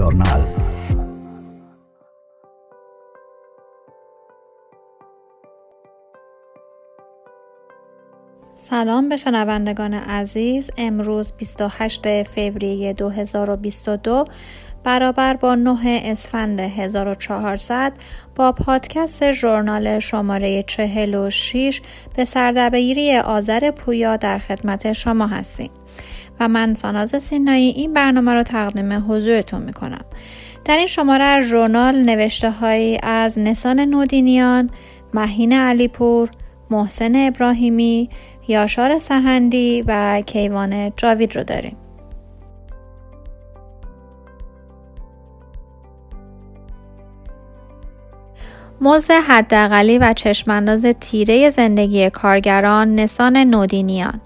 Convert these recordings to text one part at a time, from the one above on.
ژورنال سلام به شنوندگان عزیز. امروز 28 فوریه 2022 برابر با 9 اسفند 1400 با پادکست ژورنال شماره 46 به سردبیری آذر پویا در خدمت شما هستیم. و من ساناز سینایی این برنامه رو تقدیم حضورتون می‌کنم در این شماره از ژورنال نوشته هایی از نسان نودینیان، مهین علیپور، محسن ابراهیمی، یاشار سهندی و کیوان جاوید رو داریم. موز حداقلی و چشمانداز تیره زندگی کارگران نسان نودینیان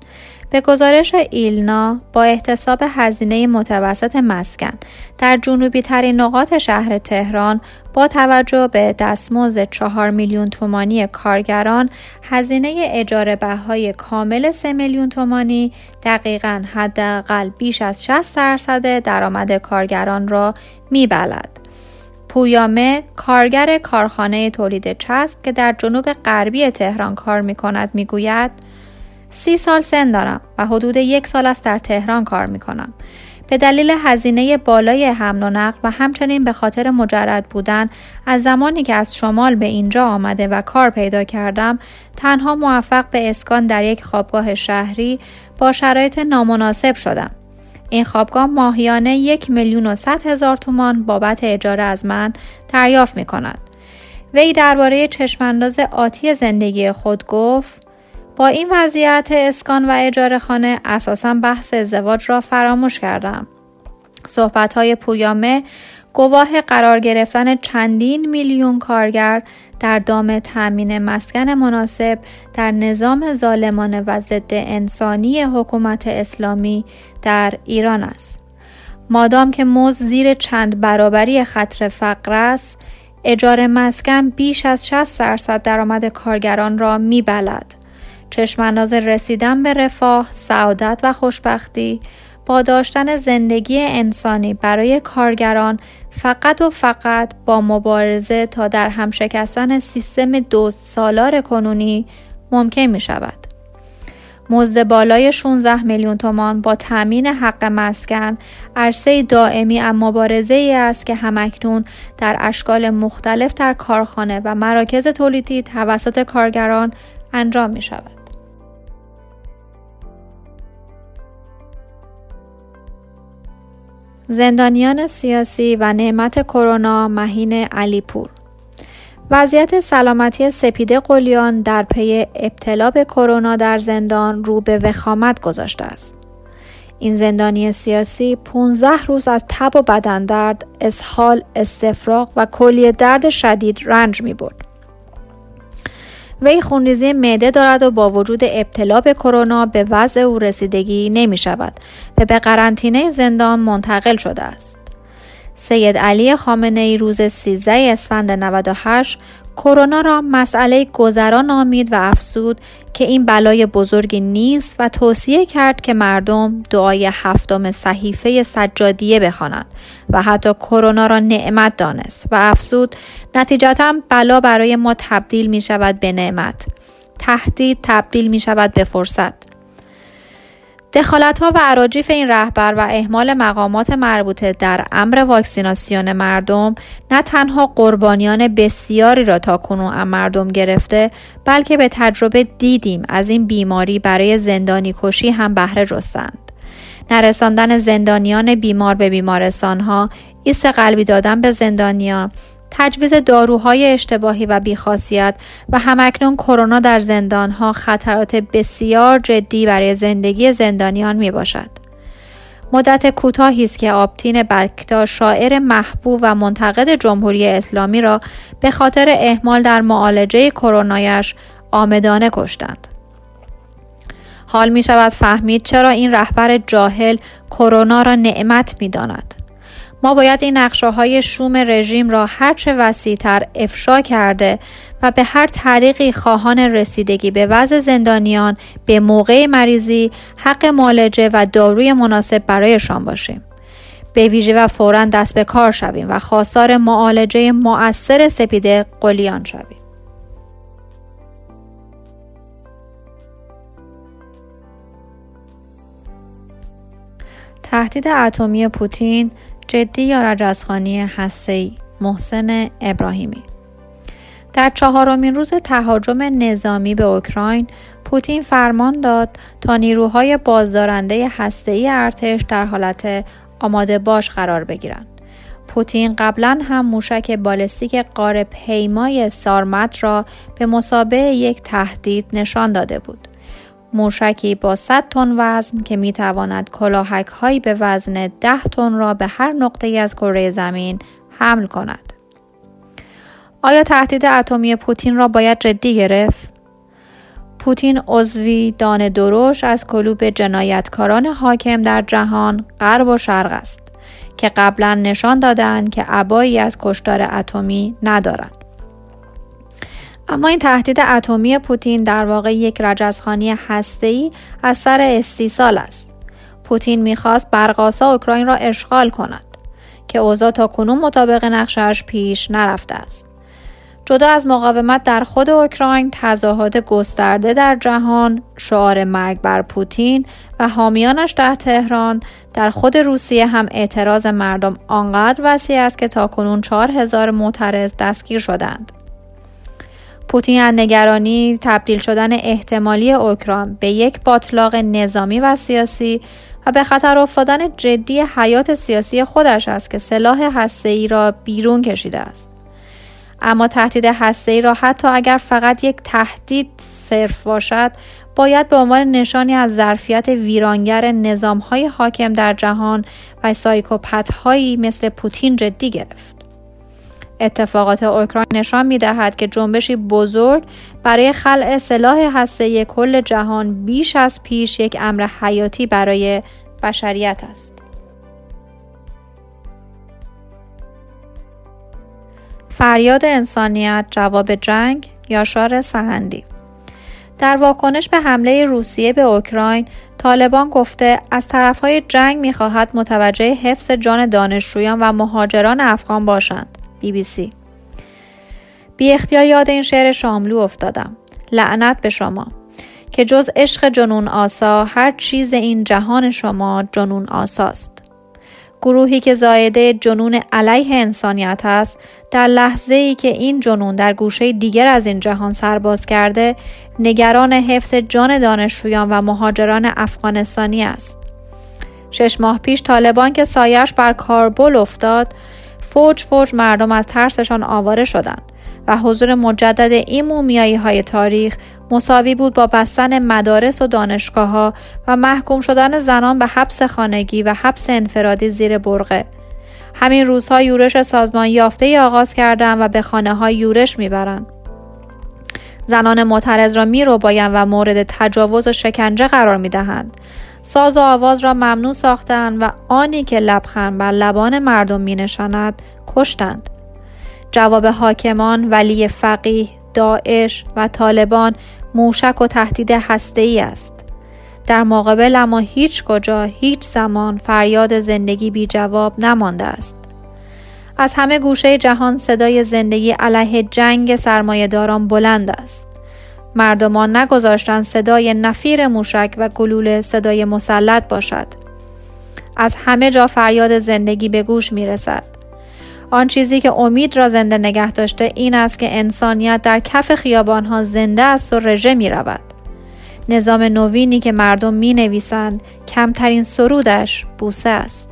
به گزارش ایلنا با احتساب هزینه متوسط مسکن در جنوبی ترین نقاط شهر تهران با توجه به دستمزد 4 میلیون تومانی کارگران هزینه اجاره بهای کامل 3 میلیون تومانی دقیقا حداقل بیش از 60 درصد درآمد کارگران را میبلد. پویامه کارگر کارخانه تولید چسب که در جنوب غربی تهران کار می کند می گوید سی سال سن دارم و حدود یک سال است در تهران کار می کنم. به دلیل هزینه بالای حمل و نقل و همچنین به خاطر مجرد بودن از زمانی که از شمال به اینجا آمده و کار پیدا کردم تنها موفق به اسکان در یک خوابگاه شهری با شرایط نامناسب شدم این خوابگاه ماهیانه یک میلیون و صد هزار تومان بابت اجاره از من دریافت می کند. وی درباره چشمانداز آتی زندگی خود گفت با این وضعیت اسکان و اجاره خانه اساسا بحث ازدواج را فراموش کردم. صحبت های پویامه گواه قرار گرفتن چندین میلیون کارگر در دام تأمین مسکن مناسب در نظام ظالمانه و ضد انسانی حکومت اسلامی در ایران است. مادام که موز زیر چند برابری خطر فقر است، اجاره مسکن بیش از 60 درصد درآمد کارگران را میبلد. چشمانداز رسیدن به رفاه، سعادت و خوشبختی با داشتن زندگی انسانی برای کارگران فقط و فقط با مبارزه تا در هم شکستن سیستم دوست سالار کنونی ممکن می شود. مزد بالای 16 میلیون تومان با تامین حق مسکن عرصه دائمی اما مبارزه ای است که همکنون در اشکال مختلف در کارخانه و مراکز تولیدی توسط کارگران انجام می شود. زندانیان سیاسی و نعمت کرونا مهین علیپور وضعیت سلامتی سپیده قلیان در پی ابتلا به کرونا در زندان رو به وخامت گذاشته است. این زندانی سیاسی 15 روز از تب و بدن درد، اسهال، استفراغ و کلیه درد شدید رنج می برد. وی خونریزی معده دارد و با وجود ابتلا به کرونا به وضع او رسیدگی نمی شود و به قرنطینه زندان منتقل شده است. سید علی خامنه ای روز 13 اسفند 98 کرونا را مسئله گذران نامید و افسود که این بلای بزرگی نیست و توصیه کرد که مردم دعای هفتم صحیفه سجادیه بخوانند و حتی کرونا را نعمت دانست و افسود نتیجتا بلا برای ما تبدیل می شود به نعمت. تهدید تبدیل می شود به فرصت. دخالت ها و عراجیف این رهبر و اهمال مقامات مربوطه در امر واکسیناسیون مردم نه تنها قربانیان بسیاری را تا کنون مردم گرفته بلکه به تجربه دیدیم از این بیماری برای زندانی کشی هم بهره جستند. نرساندن زندانیان بیمار به بیمارستان ها، ایست قلبی دادن به زندانیان، تجویز داروهای اشتباهی و بیخاصیت و همکنون کرونا در زندانها خطرات بسیار جدی برای زندگی زندانیان می باشد. مدت کوتاهی است که آپتین بکتا شاعر محبوب و منتقد جمهوری اسلامی را به خاطر اهمال در معالجه کرونایش آمدانه کشتند. حال می شود فهمید چرا این رهبر جاهل کرونا را نعمت می داند. ما باید این نقشه های شوم رژیم را هرچه وسیعتر افشا کرده و به هر طریقی خواهان رسیدگی به وضع زندانیان به موقع مریضی حق مالجه و داروی مناسب برایشان باشیم. به ویژه و فورا دست به کار شویم و خواستار معالجه مؤثر سپیده قلیان شویم. تهدید اتمی پوتین جدی یا رجزخانی هسته‌ای محسن ابراهیمی در چهارمین روز تهاجم نظامی به اوکراین پوتین فرمان داد تا نیروهای بازدارنده هسته‌ای ارتش در حالت آماده باش قرار بگیرند. پوتین قبلا هم موشک بالستیک قاره پیمای سارمت را به مسابه یک تهدید نشان داده بود. موشکی با 100 تن وزن که می تواند کلاهک هایی به وزن 10 تن را به هر نقطه از کره زمین حمل کند. آیا تهدید اتمی پوتین را باید جدی گرفت؟ پوتین عضوی دان دروش از کلوب جنایتکاران حاکم در جهان غرب و شرق است که قبلا نشان دادند که عبایی از کشتار اتمی ندارند. اما این تهدید اتمی پوتین در واقع یک رجزخانی هسته‌ای از سر استیصال است. پوتین می‌خواست برقاسا اوکراین را اشغال کند که اوضاع تا کنون مطابق نقشش پیش نرفته است. جدا از مقاومت در خود اوکراین تظاهرات گسترده در جهان شعار مرگ بر پوتین و حامیانش در تهران در خود روسیه هم اعتراض مردم آنقدر وسیع است که تاکنون چهار هزار معترض دستگیر شدند پوتین از نگرانی تبدیل شدن احتمالی اوکراین به یک باطلاق نظامی و سیاسی و به خطر افتادن جدی حیات سیاسی خودش است که سلاح هسته‌ای را بیرون کشیده است اما تهدید ای را حتی اگر فقط یک تهدید صرف باشد باید به عنوان نشانی از ظرفیت ویرانگر های حاکم در جهان و سایکوپت هایی مثل پوتین جدی گرفت. اتفاقات اوکراین نشان می دهد که جنبشی بزرگ برای خلع سلاح هسته کل جهان بیش از پیش یک امر حیاتی برای بشریت است. فریاد انسانیت جواب جنگ یاشار سهندی در واکنش به حمله روسیه به اوکراین طالبان گفته از طرفهای جنگ می‌خواهد متوجه حفظ جان دانشجویان و مهاجران افغان باشند سی. بی اختیار یاد این شعر شاملو افتادم. لعنت به شما. که جز عشق جنون آسا هر چیز این جهان شما جنون آساست. گروهی که زایده جنون علیه انسانیت است در لحظه ای که این جنون در گوشه دیگر از این جهان سرباز کرده نگران حفظ جان دانشجویان و مهاجران افغانستانی است. شش ماه پیش طالبان که سایش بر کاربل افتاد فوج فوج مردم از ترسشان آواره شدند و حضور مجدد این مومیایی های تاریخ مساوی بود با بستن مدارس و دانشگاه ها و محکوم شدن زنان به حبس خانگی و حبس انفرادی زیر برغه. همین روزها یورش سازمان یافته آغاز کردند و به خانه های یورش می‌برند. زنان معترض را می و مورد تجاوز و شکنجه قرار می دهند. ساز و آواز را ممنوع ساختند و آنی که لبخند بر لبان مردم می نشاند کشتند. جواب حاکمان ولی فقیه داعش و طالبان موشک و تهدید ای است. در مقابل اما هیچ کجا هیچ زمان فریاد زندگی بی جواب نمانده است. از همه گوشه جهان صدای زندگی علیه جنگ سرمایهداران بلند است. مردمان نگذاشتند صدای نفیر موشک و گلوله صدای مسلط باشد. از همه جا فریاد زندگی به گوش می رسد. آن چیزی که امید را زنده نگه داشته این است که انسانیت در کف خیابانها زنده است و رژه می رود. نظام نوینی که مردم می نویسند کمترین سرودش بوسه است.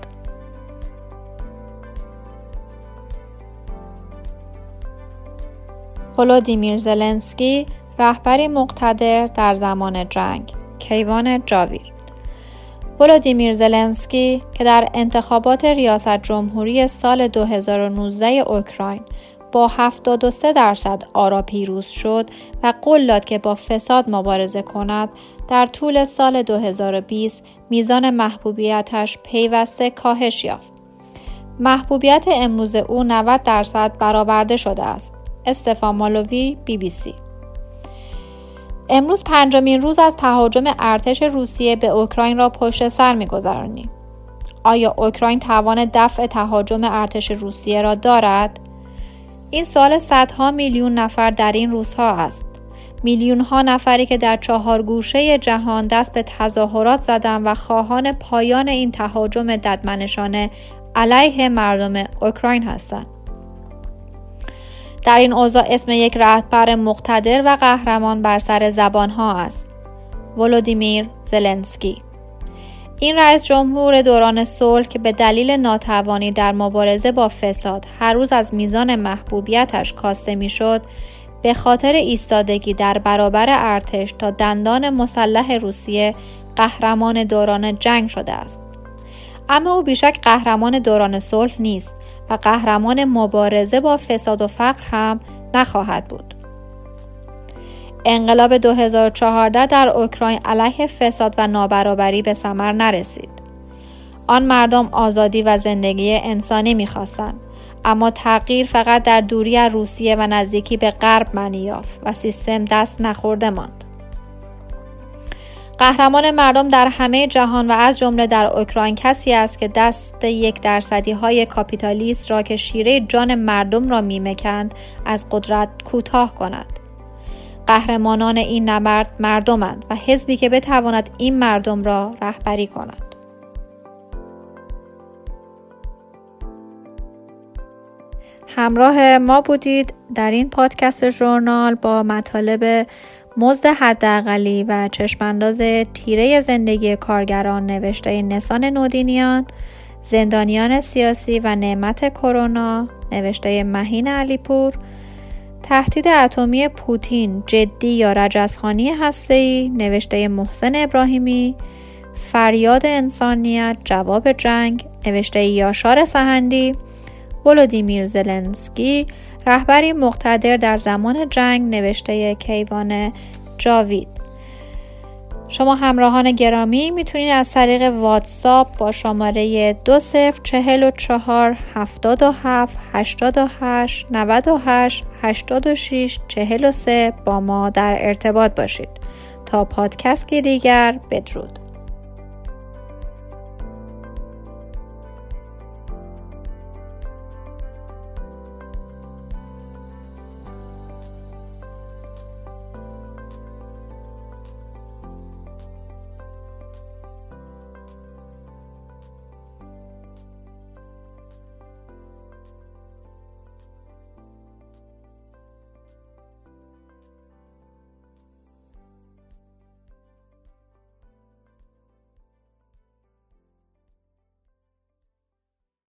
ولودیمیر زلنسکی رهبری مقتدر در زمان جنگ کیوان جاویر ولادیمیر زلنسکی که در انتخابات ریاست جمهوری سال 2019 اوکراین با 73 درصد آرا پیروز شد و قول داد که با فساد مبارزه کند در طول سال 2020 میزان محبوبیتش پیوسته کاهش یافت. محبوبیت امروز او 90 درصد برآورده شده است. استفا مالوی بی بی سی امروز پنجمین روز از تهاجم ارتش روسیه به اوکراین را پشت سر میگذرانیم آیا اوکراین توان دفع تهاجم ارتش روسیه را دارد؟ این سال صدها میلیون نفر در این روزها است. میلیون ها نفری که در چهار گوشه جهان دست به تظاهرات زدند و خواهان پایان این تهاجم ددمنشانه علیه مردم اوکراین هستند. در این اوضاع اسم یک رهبر مقتدر و قهرمان بر سر زبان ها است. ولودیمیر زلنسکی. این رئیس جمهور دوران صلح که به دلیل ناتوانی در مبارزه با فساد هر روز از میزان محبوبیتش کاسته می‌شد به خاطر ایستادگی در برابر ارتش تا دندان مسلح روسیه قهرمان دوران جنگ شده است. اما او بیشک قهرمان دوران صلح نیست. و قهرمان مبارزه با فساد و فقر هم نخواهد بود انقلاب 2014 در اوکراین علیه فساد و نابرابری به ثمر نرسید. آن مردم آزادی و زندگی انسانی می‌خواستند اما تغییر فقط در دوری از روسیه و نزدیکی به غرب معنی یافت و سیستم دست نخورده ماند. قهرمان مردم در همه جهان و از جمله در اوکراین کسی است که دست یک درصدی های کاپیتالیست را که شیره جان مردم را میمکند از قدرت کوتاه کند. قهرمانان این نبرد مردمند و حزبی که بتواند این مردم را رهبری کند همراه ما بودید در این پادکست ژورنال با مطالب مزد حداقلی و چشمانداز تیره زندگی کارگران نوشته نسان نودینیان زندانیان سیاسی و نعمت کرونا نوشته مهین علیپور تهدید اتمی پوتین جدی یا رجزخانی هسته‌ای نوشته محسن ابراهیمی فریاد انسانیت جواب جنگ نوشته یاشار سهندی ولودیمیر زلنسکی رهبری مقتدر در زمان جنگ نوشته کیوان جاوید. شما همراهان گرامی می‌تونید از طریق واتساپ با شماره دو صفر چهل و چهار هفتاد و هفت هشتاد و هشت نود و هشت هشتاد و شیش چهل و سه با ما در ارتباط باشید. تا پادکست دیگر بدرود.